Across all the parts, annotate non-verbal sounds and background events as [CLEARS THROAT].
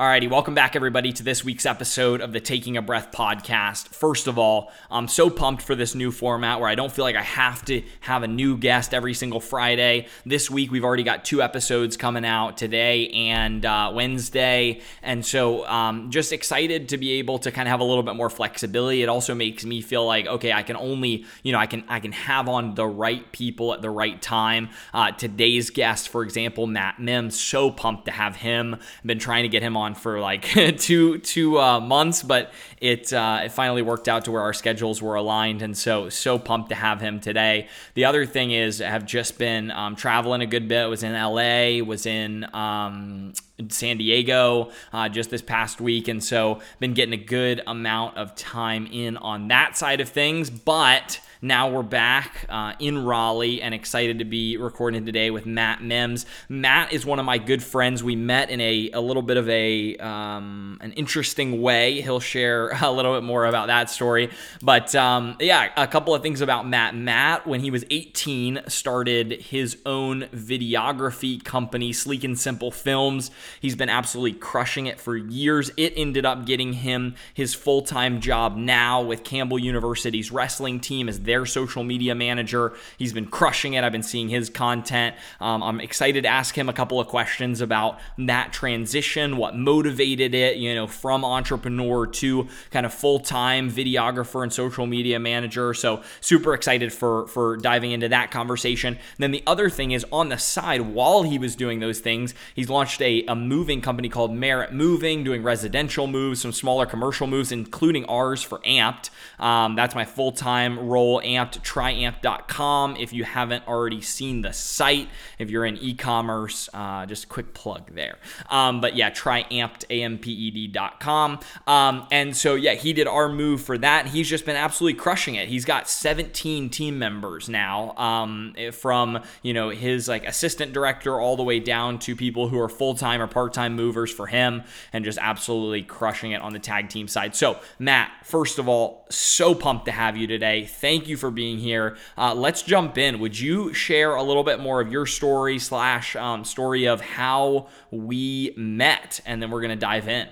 Alrighty, welcome back everybody to this week's episode of the Taking a Breath podcast. First of all, I'm so pumped for this new format where I don't feel like I have to have a new guest every single Friday. This week we've already got two episodes coming out today and uh, Wednesday, and so um, just excited to be able to kind of have a little bit more flexibility. It also makes me feel like okay, I can only you know I can I can have on the right people at the right time. Uh, today's guest, for example, Matt Mims, so pumped to have him. I've been trying to get him on on for like [LAUGHS] two two uh, months, but it uh, it finally worked out to where our schedules were aligned, and so so pumped to have him today. The other thing is, I have just been um, traveling a good bit. Was in LA, was in. Um, San Diego uh, just this past week, and so been getting a good amount of time in on that side of things. But now we're back uh, in Raleigh and excited to be recording today with Matt Mims. Matt is one of my good friends. We met in a, a little bit of a um, an interesting way. He'll share [LAUGHS] a little bit more about that story. But um, yeah, a couple of things about Matt. Matt, when he was 18, started his own videography company, Sleek and Simple Films. He's been absolutely crushing it for years. It ended up getting him his full time job now with Campbell University's wrestling team as their social media manager. He's been crushing it. I've been seeing his content. Um, I'm excited to ask him a couple of questions about that transition, what motivated it, you know, from entrepreneur to kind of full time videographer and social media manager. So super excited for for diving into that conversation. And then the other thing is on the side, while he was doing those things, he's launched a, a moving company called Merit Moving, doing residential moves, some smaller commercial moves, including ours for Amped. Um, that's my full time role amped, tryamp.com. If you haven't already seen the site, if you're in e commerce, uh, just a quick plug there. Um, but yeah, tryamped, A-M-P-E-D.com. Um, and so, yeah, he did our move for that. He's just been absolutely crushing it. He's got 17 team members now um, from, you know, his like assistant director all the way down to people who are full time or part time movers for him and just absolutely crushing it on the tag team side. So, Matt, first of all, so pumped to have you today. Thank you you for being here. Uh, let's jump in. Would you share a little bit more of your story slash um, story of how we met, and then we're gonna dive in.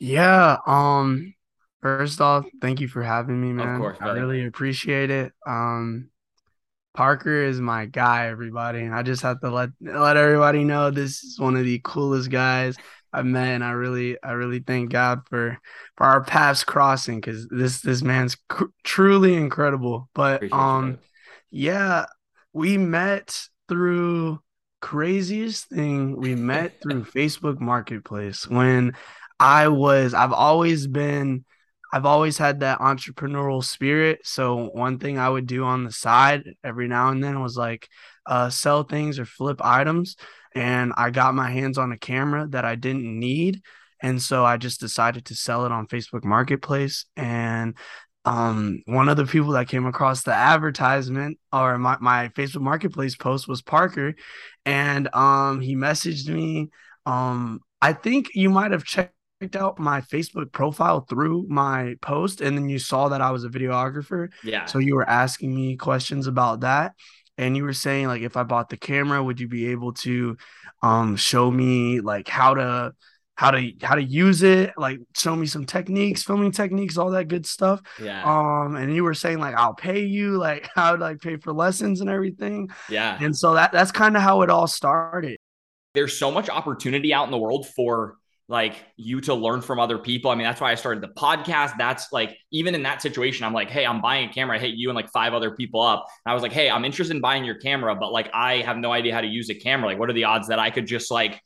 Yeah. Um. First off, thank you for having me, man. Of course, I really appreciate it. Um. Parker is my guy, everybody. I just have to let let everybody know this is one of the coolest guys Met, and I really, I really thank God for for our paths crossing because this this man's cr- truly incredible. But Appreciate um, you, yeah, we met through craziest thing. We met [LAUGHS] through Facebook Marketplace when I was. I've always been. I've always had that entrepreneurial spirit. So one thing I would do on the side every now and then was like uh, sell things or flip items and I got my hands on a camera that I didn't need. And so I just decided to sell it on Facebook Marketplace. And um, one of the people that came across the advertisement or my, my Facebook Marketplace post was Parker. And um, he messaged me. Um, I think you might have checked out my Facebook profile through my post and then you saw that I was a videographer. Yeah. So you were asking me questions about that and you were saying like if I bought the camera, would you be able to um show me like how to how to how to use it, like show me some techniques, filming techniques, all that good stuff. Yeah. Um, and you were saying like I'll pay you, like [LAUGHS] how would like pay for lessons and everything. Yeah. And so that that's kind of how it all started. There's so much opportunity out in the world for like you to learn from other people. I mean, that's why I started the podcast. That's like, even in that situation, I'm like, hey, I'm buying a camera. I hit you and like five other people up. And I was like, hey, I'm interested in buying your camera, but like, I have no idea how to use a camera. Like, what are the odds that I could just like,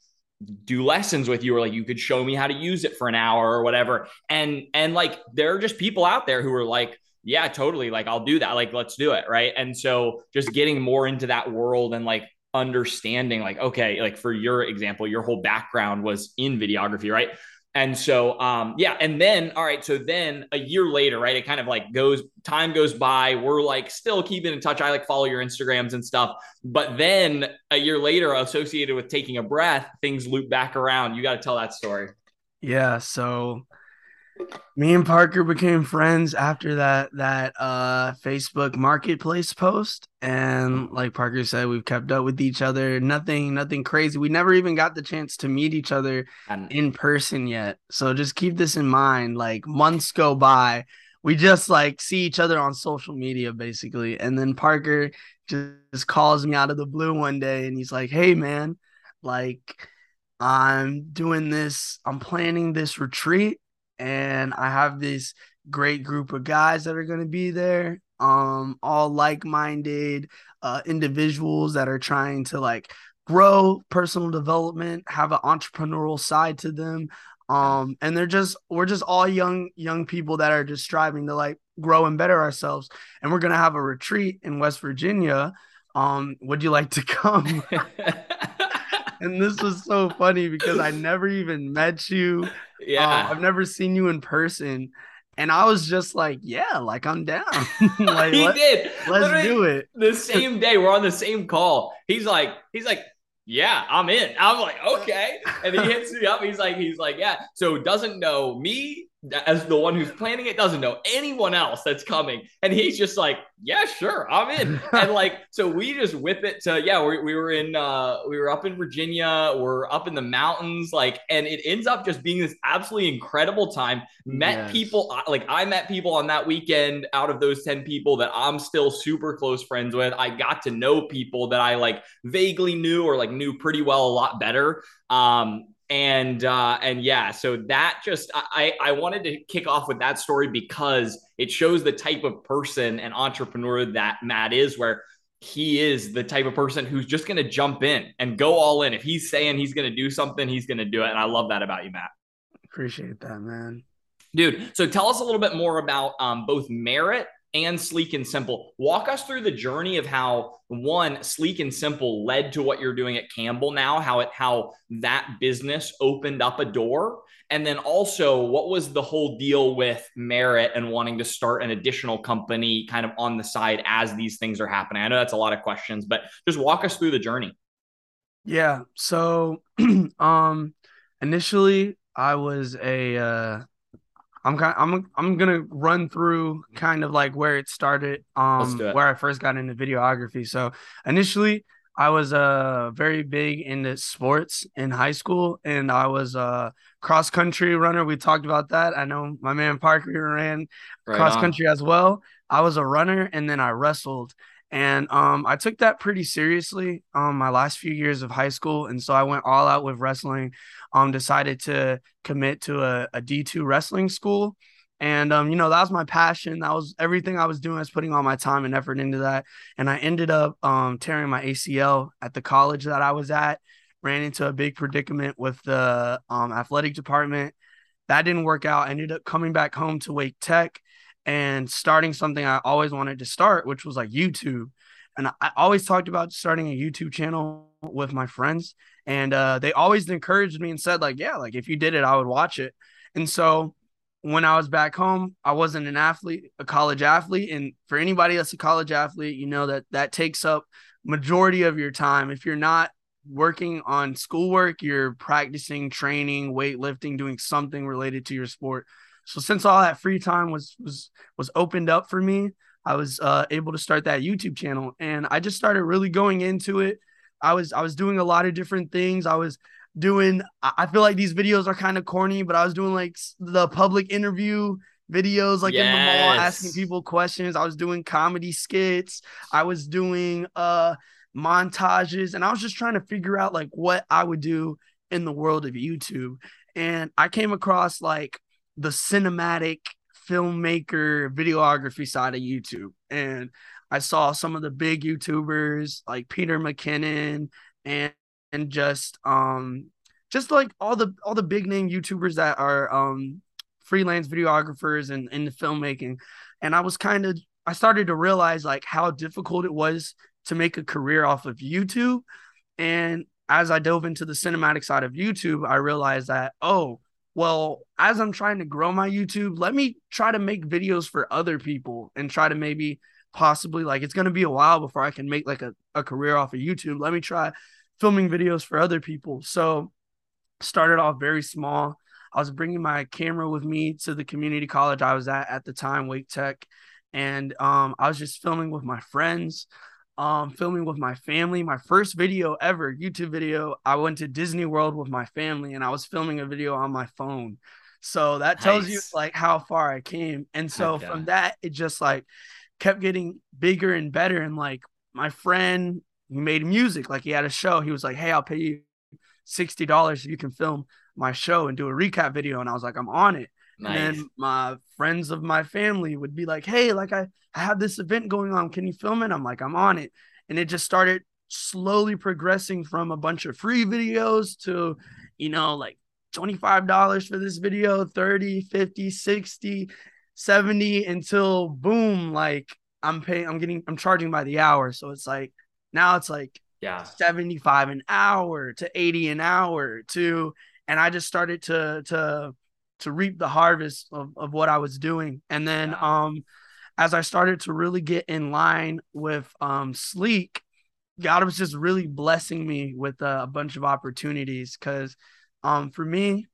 do lessons with you or like you could show me how to use it for an hour or whatever and and like there are just people out there who are like yeah totally like i'll do that like let's do it right and so just getting more into that world and like understanding like okay like for your example your whole background was in videography right? And so um yeah and then all right so then a year later right it kind of like goes time goes by. We're like still keeping in touch. I like follow your instagrams and stuff. But then a year later associated with taking a breath things loop back around. You got to tell that story. Yeah so me and Parker became friends after that that uh Facebook marketplace post. And like Parker said we've kept up with each other. Nothing nothing crazy. We never even got the chance to meet each other and- in person yet. So just keep this in mind. Like months go by. We just like see each other on social media basically. And then Parker just calls me out of the blue one day and he's like hey man like I'm doing this I'm planning this retreat and I have this great group of guys that are going to be there. Um, all like-minded uh, individuals that are trying to like grow personal development, have an entrepreneurial side to them. Um, and they're just we're just all young young people that are just striving to like grow and better ourselves. And we're gonna have a retreat in West Virginia. Um, would you like to come? [LAUGHS] [LAUGHS] and this was so funny because I never even met you. Yeah, uh, I've never seen you in person. And I was just like, yeah, like I'm down. [LAUGHS] like, he let, did. Let's Literally, do it. The same day, we're on the same call. He's like, he's like, yeah, I'm in. I'm like, okay. And he hits me up. He's like, he's like, yeah. So doesn't know me, as the one who's planning it doesn't know anyone else that's coming. And he's just like yeah sure i'm in. [LAUGHS] And like so we just whip it to yeah we, we were in uh we were up in virginia we're up in the mountains like and it ends up just being this absolutely incredible time. Met yes. people like i met people on that weekend out of those 10 people that i'm still super close friends with. I got to know people that i like vaguely knew or like knew pretty well a lot better. Um and uh, and yeah, so that just I I wanted to kick off with that story because it shows the type of person and entrepreneur that Matt is, where he is the type of person who's just going to jump in and go all in. If he's saying he's going to do something, he's going to do it, and I love that about you, Matt. Appreciate that, man. Dude, so tell us a little bit more about um, both Merit and Sleek and Simple. Walk us through the journey of how one Sleek and Simple led to what you're doing at Campbell now, how it how that business opened up a door, and then also what was the whole deal with Merit and wanting to start an additional company kind of on the side as these things are happening. I know that's a lot of questions, but just walk us through the journey. Yeah. So [CLEARS THROAT] um initially I was a uh I'm kind I'm I'm gonna run through kind of like where it started, um, it. where I first got into videography. So initially, I was uh very big into sports in high school, and I was a cross country runner. We talked about that. I know my man Parker ran right cross country as well. I was a runner, and then I wrestled. And um, I took that pretty seriously um, my last few years of high school. And so I went all out with wrestling, um, decided to commit to a a D2 wrestling school. And, um, you know, that was my passion. That was everything I was doing. I was putting all my time and effort into that. And I ended up um, tearing my ACL at the college that I was at, ran into a big predicament with the um, athletic department. That didn't work out. I ended up coming back home to Wake Tech and starting something I always wanted to start, which was like YouTube. And I always talked about starting a YouTube channel with my friends. And uh, they always encouraged me and said, like, yeah, like if you did it, I would watch it. And so when I was back home, I wasn't an athlete, a college athlete. And for anybody that's a college athlete, you know that that takes up majority of your time. If you're not working on schoolwork, you're practicing, training, weightlifting, doing something related to your sport. So since all that free time was was was opened up for me, I was uh, able to start that YouTube channel, and I just started really going into it. I was I was doing a lot of different things. I was doing. I feel like these videos are kind of corny, but I was doing like the public interview videos, like yes. in the mall, asking people questions. I was doing comedy skits. I was doing uh montages, and I was just trying to figure out like what I would do in the world of YouTube. And I came across like the cinematic filmmaker videography side of YouTube. And I saw some of the big YouTubers like Peter McKinnon and and just um just like all the all the big name YouTubers that are um freelance videographers and in the filmmaking. And I was kind of I started to realize like how difficult it was to make a career off of YouTube. And as I dove into the cinematic side of YouTube, I realized that, oh, well, as I'm trying to grow my YouTube, let me try to make videos for other people and try to maybe possibly like it's going to be a while before I can make like a, a career off of YouTube. Let me try filming videos for other people. So started off very small. I was bringing my camera with me to the community college I was at at the time, Wake Tech, and um, I was just filming with my friends, um, filming with my family. My first video ever, YouTube video. I went to Disney World with my family, and I was filming a video on my phone. So that tells nice. you like how far I came. And so okay. from that, it just like kept getting bigger and better. And like my friend he made music, like he had a show. He was like, Hey, I'll pay you $60 if you can film my show and do a recap video. And I was like, I'm on it. Nice. And then my friends of my family would be like, Hey, like I, I have this event going on. Can you film it? I'm like, I'm on it. And it just started slowly progressing from a bunch of free videos to, you know, like $25 for this video, 30, 50, 60, 70 until boom, like I'm paying, I'm getting, I'm charging by the hour. So it's like now it's like yeah 75 an hour to 80 an hour to and I just started to to to reap the harvest of, of what I was doing. And then yeah. um as I started to really get in line with um Sleek, God was just really blessing me with a, a bunch of opportunities because um for me,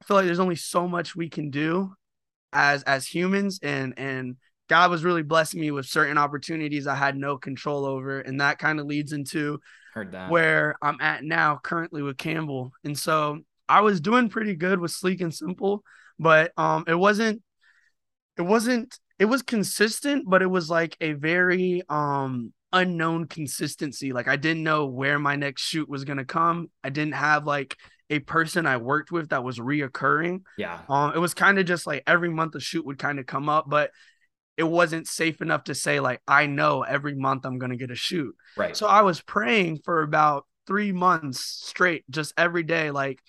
I feel like there's only so much we can do as as humans and and God was really blessing me with certain opportunities I had no control over. And that kind of leads into where I'm at now currently with Campbell. And so I was doing pretty good with sleek and simple, but um it wasn't it wasn't it was consistent, but it was like a very um unknown consistency. Like I didn't know where my next shoot was gonna come. I didn't have like a person I worked with that was reoccurring. Yeah. Um, it was kind of just like every month a shoot would kind of come up, but it wasn't safe enough to say like I know every month I'm gonna get a shoot. Right. So I was praying for about three months straight, just every day, like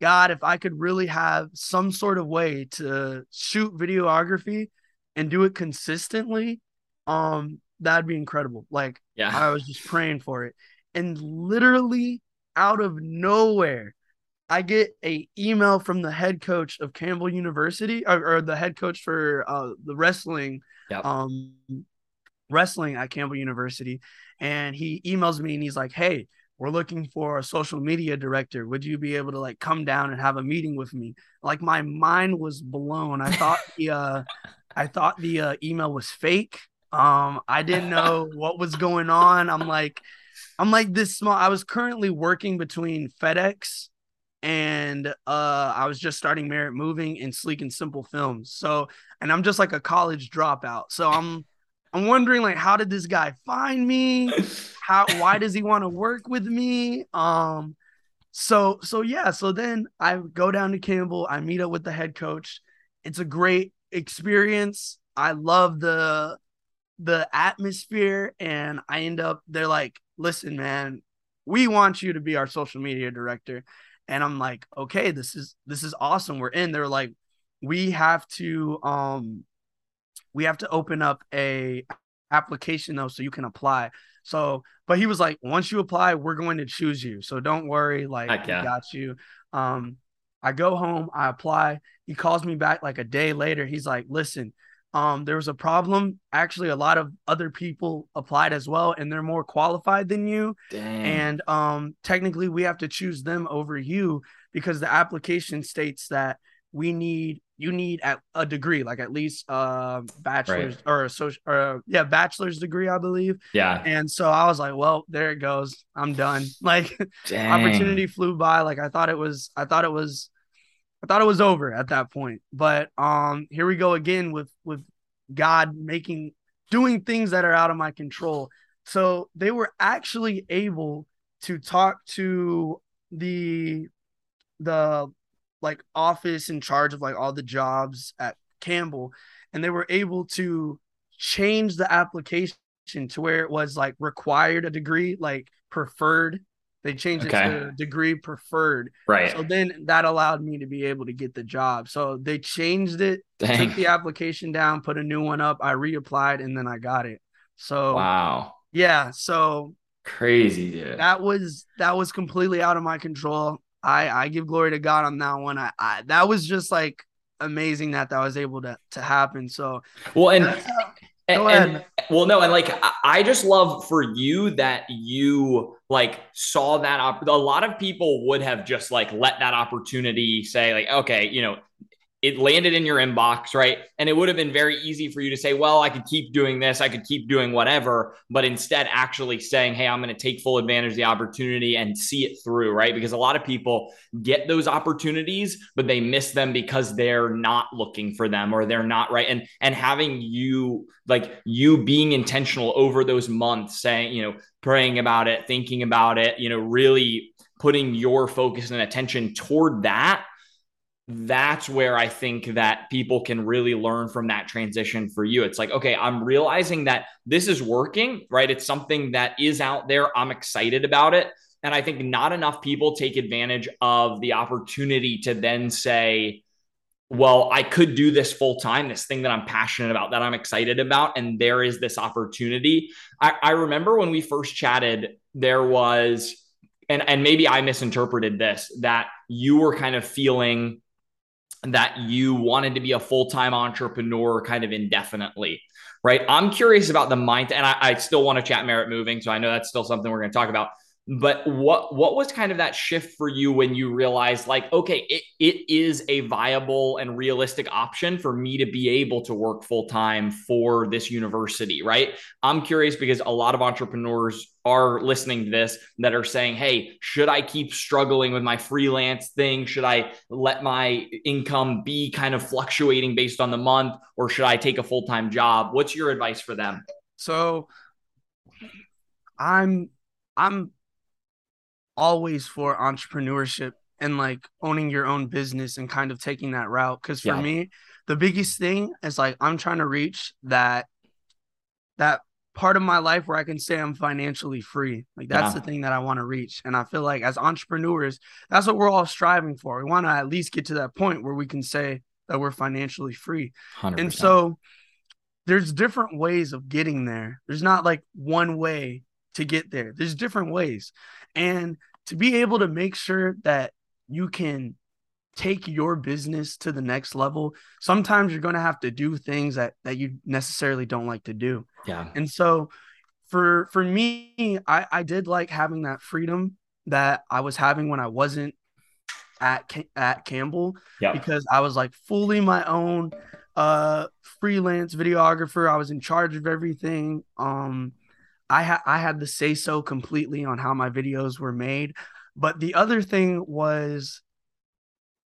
God, if I could really have some sort of way to shoot videography and do it consistently, um, that'd be incredible. Like, yeah, I was just praying for it, and literally out of nowhere, I get a email from the head coach of Campbell University or, or the head coach for uh, the wrestling yep. um wrestling at Campbell University and he emails me and he's like, "Hey, we're looking for a social media director. Would you be able to like come down and have a meeting with me?" Like my mind was blown. I thought [LAUGHS] the uh I thought the uh, email was fake. Um I didn't know [LAUGHS] what was going on. I'm like I'm like this small. I was currently working between FedEx and uh I was just starting Merit Moving and Sleek and Simple Films. So, and I'm just like a college dropout. So I'm I'm wondering like how did this guy find me? [LAUGHS] How why does he want to work with me? Um so so yeah, so then I go down to Campbell, I meet up with the head coach. It's a great experience. I love the the atmosphere and I end up they're like, "Listen, man, we want you to be our social media director." and I'm like, okay, this is this is awesome. We're in. They're like, we have to um we have to open up a application though so you can apply. So, but he was like, once you apply, we're going to choose you. So don't worry, like yeah. got you. Um, I go home, I apply. He calls me back like a day later. He's like, listen, um, there was a problem. Actually, a lot of other people applied as well, and they're more qualified than you. Dang. And um, technically, we have to choose them over you because the application states that we need you need at a degree, like at least uh bachelor's right. or a social or yeah, bachelor's degree, I believe. Yeah. And so I was like, well, there it goes. I'm done. [LAUGHS] Like opportunity flew by. Like I thought it was I thought it was I thought it was over at that point. But um here we go again with with God making doing things that are out of my control. So they were actually able to talk to the the like office in charge of like all the jobs at Campbell and they were able to change the application to where it was like required a degree like preferred they changed okay. it to degree preferred. Right. So then that allowed me to be able to get the job. So they changed it, Dang. took the application down, put a new one up. I reapplied and then I got it. So wow. Yeah. So crazy, dude. That was that was completely out of my control. I I give glory to God on that one. I, I that was just like amazing that that was able to to happen. So well, and and, and, well, no, and like I just love for you that you like saw that op- a lot of people would have just like let that opportunity say like okay you know it landed in your inbox, right? And it would have been very easy for you to say, well, I could keep doing this, I could keep doing whatever, but instead actually saying, hey, I'm going to take full advantage of the opportunity and see it through, right? Because a lot of people get those opportunities, but they miss them because they're not looking for them or they're not right. And and having you like you being intentional over those months, saying, you know, praying about it, thinking about it, you know, really putting your focus and attention toward that that's where I think that people can really learn from that transition for you. It's like, okay, I'm realizing that this is working, right? It's something that is out there. I'm excited about it. And I think not enough people take advantage of the opportunity to then say, well, I could do this full time, this thing that I'm passionate about, that I'm excited about. And there is this opportunity. I, I remember when we first chatted, there was, and, and maybe I misinterpreted this, that you were kind of feeling that you wanted to be a full time entrepreneur kind of indefinitely, right? I'm curious about the mind, and I, I still want to chat merit moving. So I know that's still something we're going to talk about but what what was kind of that shift for you when you realized like okay it, it is a viable and realistic option for me to be able to work full time for this university right? I'm curious because a lot of entrepreneurs are listening to this that are saying hey should i keep struggling with my freelance thing? Should i let my income be kind of fluctuating based on the month or should i take a full-time job? What's your advice for them? So i'm i'm always for entrepreneurship and like owning your own business and kind of taking that route. Cause for yeah. me, the biggest thing is like I'm trying to reach that that part of my life where I can say I'm financially free. Like that's yeah. the thing that I want to reach. And I feel like as entrepreneurs, that's what we're all striving for. We want to at least get to that point where we can say that we're financially free. 100%. And so there's different ways of getting there. There's not like one way to get there. There's different ways. And to be able to make sure that you can take your business to the next level sometimes you're going to have to do things that that you necessarily don't like to do. Yeah. And so for for me i i did like having that freedom that i was having when i wasn't at at campbell yeah. because i was like fully my own uh freelance videographer. I was in charge of everything. Um I had I had the say so completely on how my videos were made. But the other thing was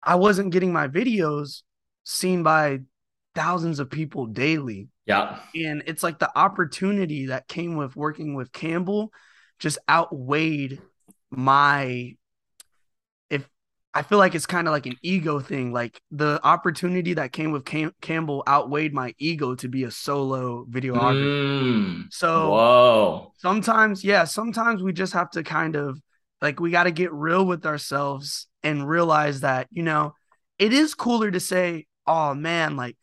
I wasn't getting my videos seen by thousands of people daily. Yeah. And it's like the opportunity that came with working with Campbell just outweighed my I feel like it's kind of like an ego thing. Like the opportunity that came with Cam- Campbell outweighed my ego to be a solo videographer. Mm, so, whoa. Sometimes, yeah, sometimes we just have to kind of like we got to get real with ourselves and realize that, you know, it is cooler to say, oh man, like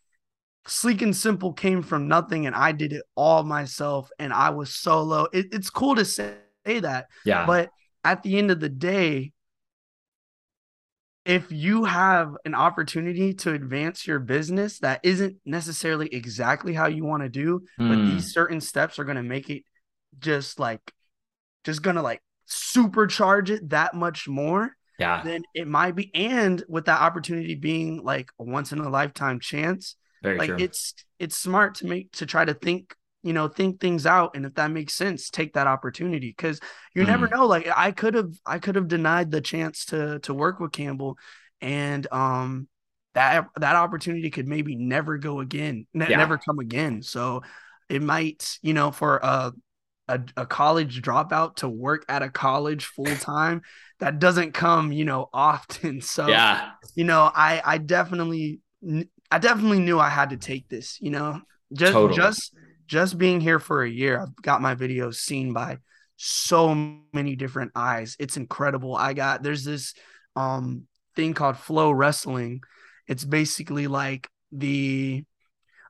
Sleek and Simple came from nothing and I did it all myself and I was solo. It, it's cool to say that. Yeah. But at the end of the day, if you have an opportunity to advance your business that isn't necessarily exactly how you want to do, mm. but these hmm. certain steps are going to make it just like, just going to like supercharge it that much more. Yeah. Then it might be. And with that opportunity being like a once in a lifetime chance, Very like true. it's, it's smart to make, to try to think you know think things out and if that makes sense take that opportunity because you mm. never know like i could have i could have denied the chance to to work with campbell and um that that opportunity could maybe never go again ne- yeah. never come again so it might you know for a, a a college dropout to work at a college full time that doesn't come you know [LAUGHS] often so yeah you know i i definitely i definitely knew i had to take this you know just totally. just just being here for a year, I've got my videos seen by so many different eyes. It's incredible. I got there's this um thing called Flow Wrestling. It's basically like the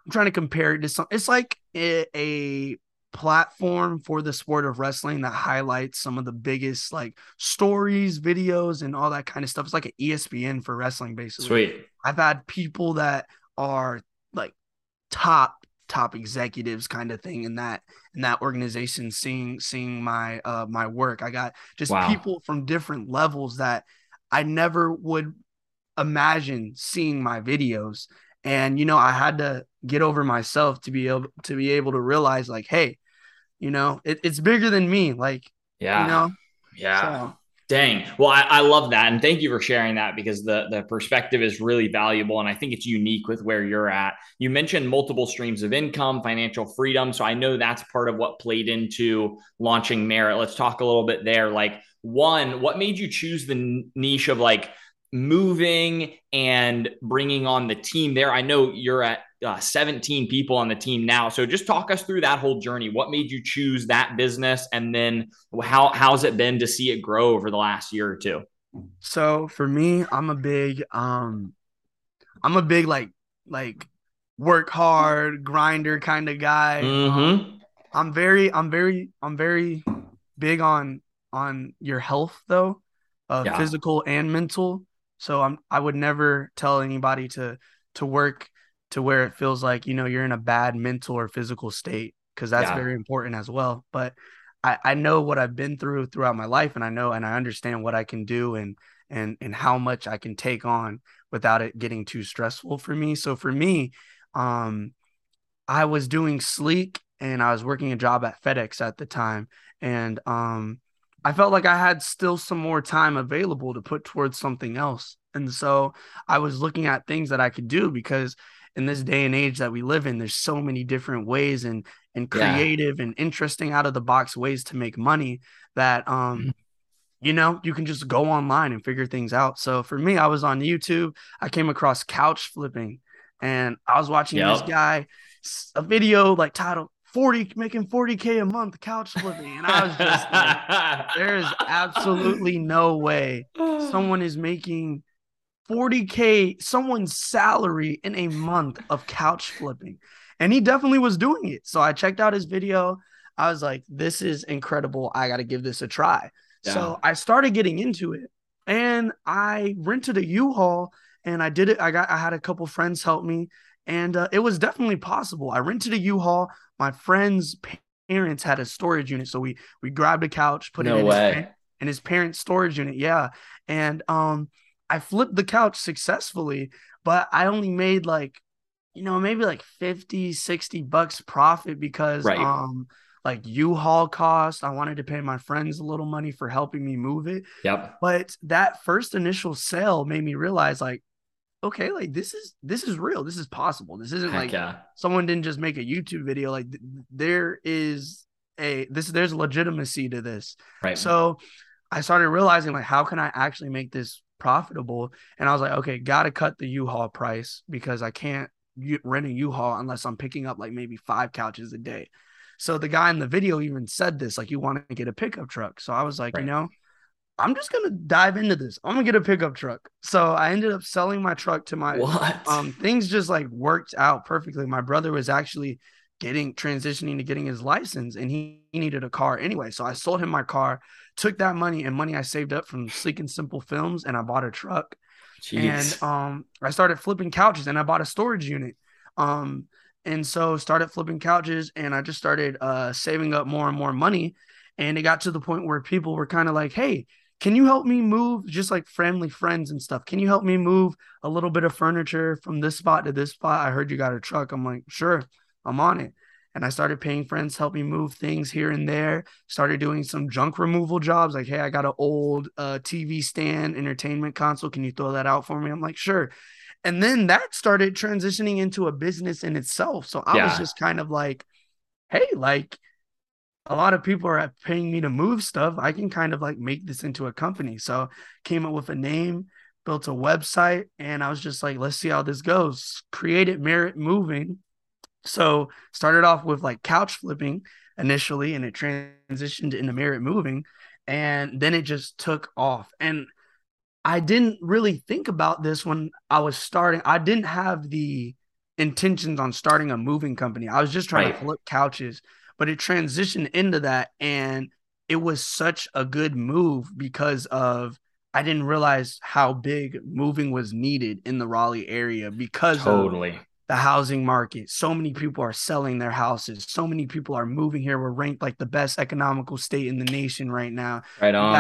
I'm trying to compare it to some it's like a, a platform for the sport of wrestling that highlights some of the biggest like stories, videos, and all that kind of stuff. It's like an ESPN for wrestling, basically. Sweet. I've had people that are like top top executives kind of thing in that in that organization seeing seeing my uh my work i got just Wow. people from different levels that i never would imagine seeing my videos and you know i had to get over myself to be able to be able to realize like hey you know it, it's bigger than me like Yeah. you know yeah. so Dang. Well, I, I love that. And thank you for sharing that because the, the perspective is really valuable. And I think it's unique with where you're at. You mentioned multiple streams of income, financial freedom. So I know that's part of what played into launching Merit. Let's talk a little bit there. Like, one, what made you choose the niche of like moving and bringing on the team there? I know you're at uh, 17 people on the team now. So just talk us through that whole journey. What made you choose that business? And then how, how's it been to see it grow over the last year or two? So for me, I'm a big um I'm a big like like work hard, grinder kind of guy. Mm-hmm. I'm very I'm very I'm very big on on your health though, uh Yeah. physical and mental. So I'm I would never tell anybody to to work to where it feels like, you know, you're in a bad mental or physical state because that's Yeah. very important as well. But I, I know what I've been through throughout my life and I know and I understand what I can do and and and how much I can take on without it getting too stressful for me. So for me, um I was doing sleek and I was working a job at FedEx at the time and um I felt like I had still some more time available to put towards something else. And so I was looking at things that I could do because in this day and age that we live in, there's so many different ways and and Yeah. creative and interesting out of the box ways to make money that um you know you can just go online and figure things out. So for me, I was on YouTube. I came across couch flipping and I was watching this guy a video like titled 40 making 40k a month couch flipping and I was just like [LAUGHS] there is absolutely no way [SIGHS] someone is making 40k someone's salary in a month of couch flipping. And he definitely was doing it. So i checked out his video. I was like this is incredible. I got to give this a try. Yeah. so i started getting into it and i rented a u-haul and i did it. I got i had a couple friends help me and uh, it was definitely possible. I rented a u-haul. My friend's parents had a storage unit. So we we grabbed a couch put it no in his way. in his parents' storage unit. Yeah. And um I flipped the couch successfully, but I only made like, you know, maybe like 50, 60 bucks profit because Right. um like U-Haul cost. I wanted to pay my friends a little money for helping me move it. Yep. But that first initial sale made me realize like, okay, like this is this is real. This is possible. This isn't Heck like yeah. someone didn't just make a YouTube video. Like th- there is a this there's legitimacy to this. Right. So I started realizing like how can I actually make this profitable? And I was like, okay, gotta cut the U-Haul price because I can't rent a U-Haul unless I'm picking up like maybe five couches a day. So the guy in the video even said this, like you want to get a pickup truck. So I was like, Right. you know, I'm just gonna dive into this. I'm gonna get a pickup truck. So I ended up selling my truck to my what? um things just like worked out perfectly. My brother was actually getting transitioning to getting his license and he, he needed a car anyway. So I sold him my car, took that money and money I saved up from Sleek and Simple Films and I bought a truck. Jeez. And um I started flipping couches and I bought a storage unit. Um and so started flipping couches and I just started uh saving up more and more money and it got to the point where people were kind of like, "Hey, can you help me move just like friendly friends and stuff? Can you help me move a little bit of furniture from this spot to this spot? I heard you got a truck." I'm like, "Sure, I'm on it." And I started paying friends to help me move things here and there. Started doing some junk removal jobs. Like, hey, I got an old uh, TV stand, entertainment console. Can you throw that out for me? I'm like, sure. And then that started transitioning into a business in itself. So I was just kind of like, hey, like a lot of people are paying me to move stuff. I can kind of like make this into a company. So came up with a name, built a website, and I was just like, let's see how this goes. Created Merit Moving. So started off with like couch flipping initially, and it transitioned into Merit Moving, and then it just took off. And I didn't really think about this when I was starting. I didn't have the intentions on starting a moving company. I was just trying Right. to flip couches, but it transitioned into that, and it was such a good move because of I didn't realize how big moving was needed in the Raleigh area because totally. The housing market. So many people are selling their houses. So many people are moving here. We're ranked like the best economical state in the nation right now. Right on.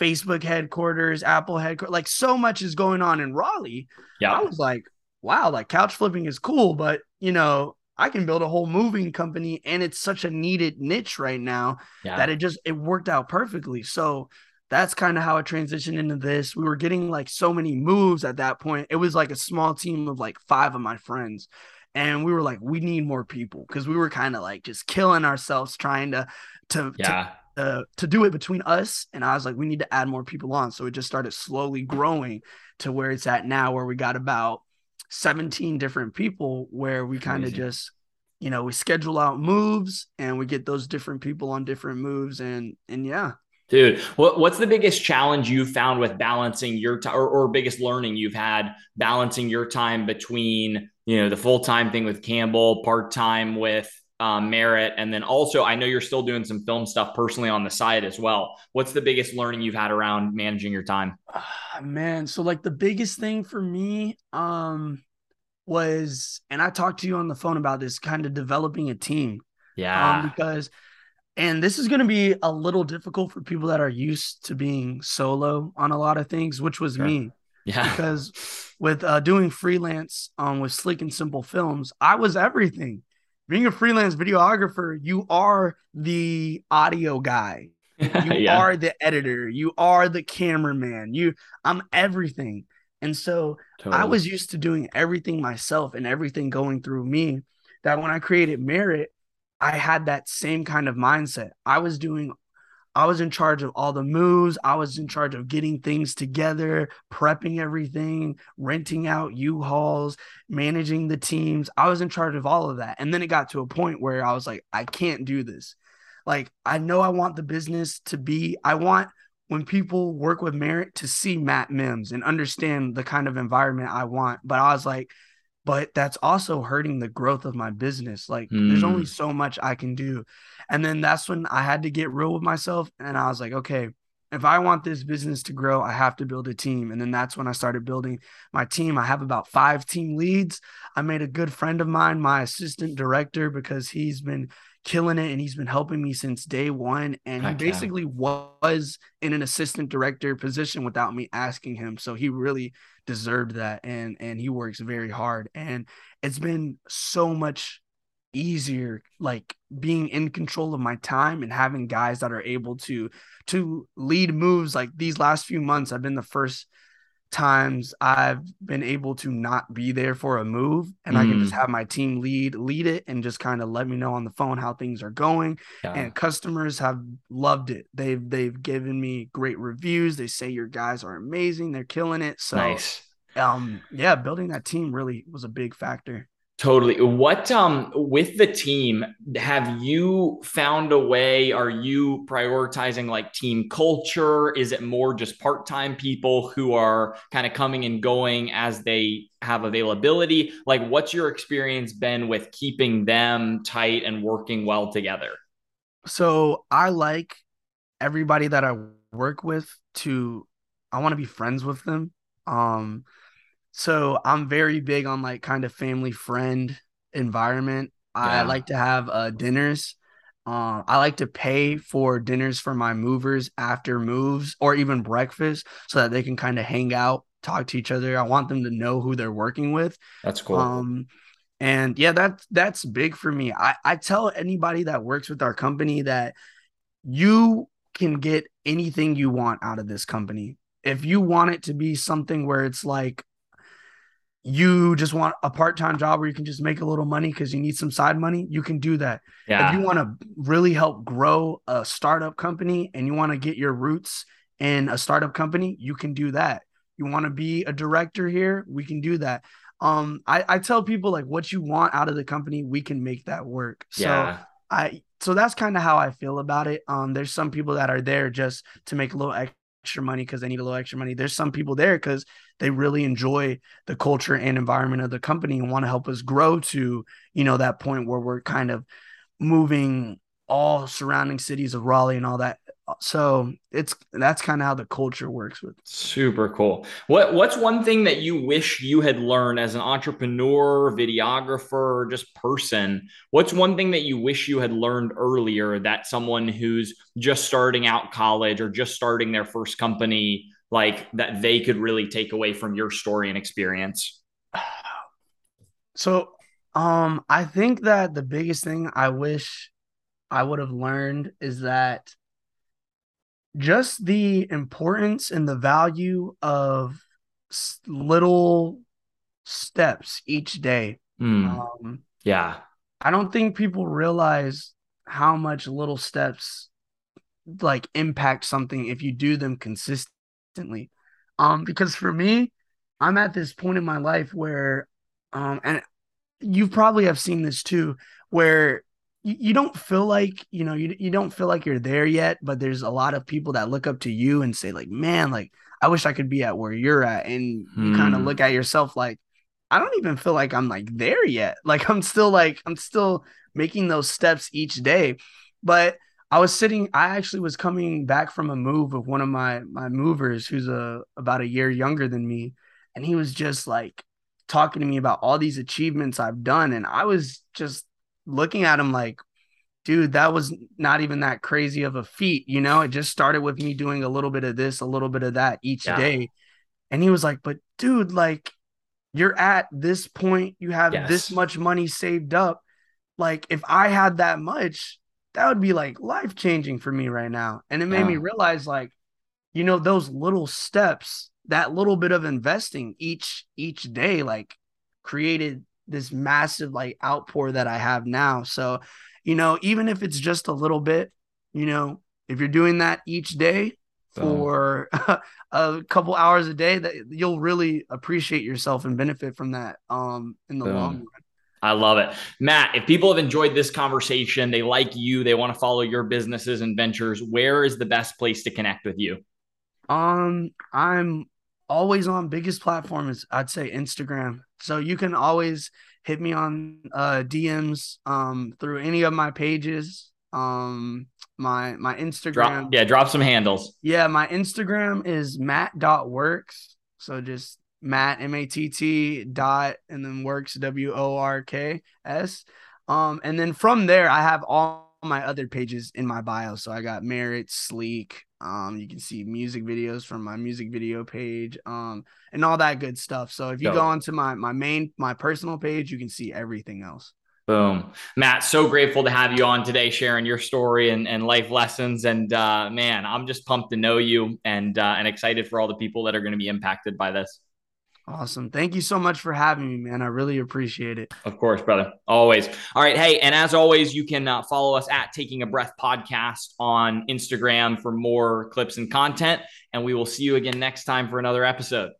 Facebook headquarters, Apple headquarters, like so much is going on in Raleigh. Yeah. I was like, wow, like couch flipping is cool, but you know, I can build a whole moving company and it's such a needed niche right now yeah. that it just it worked out perfectly. So that's kind of how it transitioned into this. We were getting like so many moves at that point. It was like a small team of like five of my friends. And we were like, we need more people because we were kind of like just killing ourselves trying to to yeah. to, uh, to do it between us. And I was like, we need to add more people on. So it just started slowly growing to where it's at now, where we got about 17 different people where we kind of just you know we schedule out moves and we get those different people on different moves and and yeah dude what, what's the biggest challenge you've found with balancing your time or, or biggest learning you've had balancing your time between you know the full-time thing with campbell part-time with um, Merit. And then also, I know you're still doing some film stuff personally on the side as well. What's the biggest learning you've had around managing your time? Uh, man, so like the biggest thing for me um, was, and I talked to you on the phone about this, kind of developing a team. Yeah. Um, because, and this is going to be a little difficult for people that are used to being solo on a lot of things, which was sure. me. Yeah. Because with uh, doing freelance um, with Sleek and Simple Films, I was everything being a freelance videographer, you are the audio guy. [LAUGHS] You yeah. are the editor. You are the cameraman. You I'm everything. And so totally. I was used to doing everything myself and everything going through me that when I created Merit, I had that same kind of mindset. I was doing I was in charge of all the moves. I was in charge of getting things together, prepping everything, renting out U-Hauls, managing the teams. I was in charge of all of that. And then it got to a point where I was like, I can't do this. Like, I know I want the business to be, I want when people work with Merit to see Matt Mims and understand the kind of environment I want. But I was like, but that's also hurting the growth of my business. Like, mm. there's only mm. so much I can do. And then that's when I had to get real with myself. And I was like, okay, if I want this business to grow, I have to build a team. And then that's when I started building my team. I have about five team leads. I made a good friend of mine, my assistant director, because he's been killing it and he's been helping me since day one. And he basically was in an assistant director position without me asking him. So he really deserved that. And and he works very hard. And it's been so much easier like being in control of my time and having guys that are able to to lead moves like these last few months I've been the first times I've been able to not be there for a move and mm. I can just mm. have my team lead lead it and just kind of let me know on the phone how things are going yeah. and customers have loved it they've they've given me great reviews they say your guys are amazing they're killing it so nice. um yeah building that team really was a big factor Totally. What um with the team, have you found a way? Are you prioritizing like team culture? Is it more just part-time people who are kind of coming and going as they have availability? Like what's your experience been with keeping them tight and working well together? So I like everybody that I work with to I want to be friends with them. Um so I'm very big on like kind of family friend environment. Yeah. I like to have uh, dinners. Uh, I like to pay for dinners for my movers after moves or even breakfast so that they can kind of hang out, talk to each other. I want them to know who they're working with. That's cool. Um, and yeah, that's that's big for me. I, I tell anybody that works with our company that you can get anything you want out of this company. If you want it to be something where it's like you just want a part-time job where you can just make a little money because you need some side money you can do that. Yeah. if you want to really help grow a startup company and you want to get your roots in a startup company you can do that. You want to be a director here we can do that. Um I, I tell people like what you want out of the company we can make that work. So yeah. i so that's kind of how i feel about it. Um there's some people that are there just to make a little extra money because they need a little extra money. There's some people there because they really enjoy the culture and environment of the company and want to help us grow to, you know, that point where we're kind of moving all surrounding cities of Raleigh and all that so it's that's kind of how the culture works with super cool. What what's one thing that you wish you had learned as an entrepreneur videographer just person? What's one thing that you wish you had learned earlier that someone who's just starting out college or just starting their first company like that they could really take away from your story and experience? So um i think that the biggest thing i wish i would have learned is that just the importance and the value of little steps each day. Mm. Um, yeah. I don't think people realize how much little steps like impact something if you do them consistently. Um, because for me, I'm at this point in my life where, um, and you probably have seen this too, where you, don't feel like you know you, you don't feel like you're there yet but there's a lot of people that look up to you and say like man like i wish i could be at where you're at. And hmm. you kind of look at yourself like i don't even feel like i'm like there yet. [LAUGHS] Like i'm still like i'm still making those steps each day. But i was sitting i actually was coming back from a move with one of my my movers who's a about a year younger than me. And he was just like talking to me about all these achievements i've done. And i was just looking at him like, dude, that was not even that crazy of a feat. You know, it just started with me doing a little bit of this, a little bit of that each yeah. day. And he was like, but dude, like, you're at this point, you have yes. this much money saved up. Like, if I had that much, that would be like life changing for me right now. And it made yeah. me realize, like, you know, those little steps, that little bit of investing each each day, like created this massive like outpour that I have now. So, you know, even if it's just a little bit, you know, if you're doing that each day for [LAUGHS] a couple hours a day, that you'll really appreciate yourself and benefit from that um in the long run. I love it. Matt, if people have enjoyed this conversation, they like you, they want to follow your businesses and ventures, where is the best place to connect with you? Um, I'm always on biggest platform is I'd say Instagram. So you can always hit me on uh, DMs um, through any of my pages. Um, my my Instagram. Drop, yeah, drop some handles. Yeah, my Instagram is matt.works. So just Matt M A T T dot and then works W O R K S. Um, and then from there I have all my other pages in my bio. So I got Merit, Sleek, um, you can see music videos from my music video page, um, and all that good stuff. So if you Dope. go onto my my main my personal page, you can see everything else. Boom. Matt, so grateful to have you on today, sharing your story and, and life lessons. And uh, man, I'm just pumped to know you and uh, and excited for all the people that are going to be impacted by this. Awesome. Thank you so much for having me, man. I really appreciate it. Of course, brother. Always. All right. Hey, and as always, you can uh, follow us at Taking a Breath Podcast on Instagram for more clips and content. And we will see you again next time for another episode.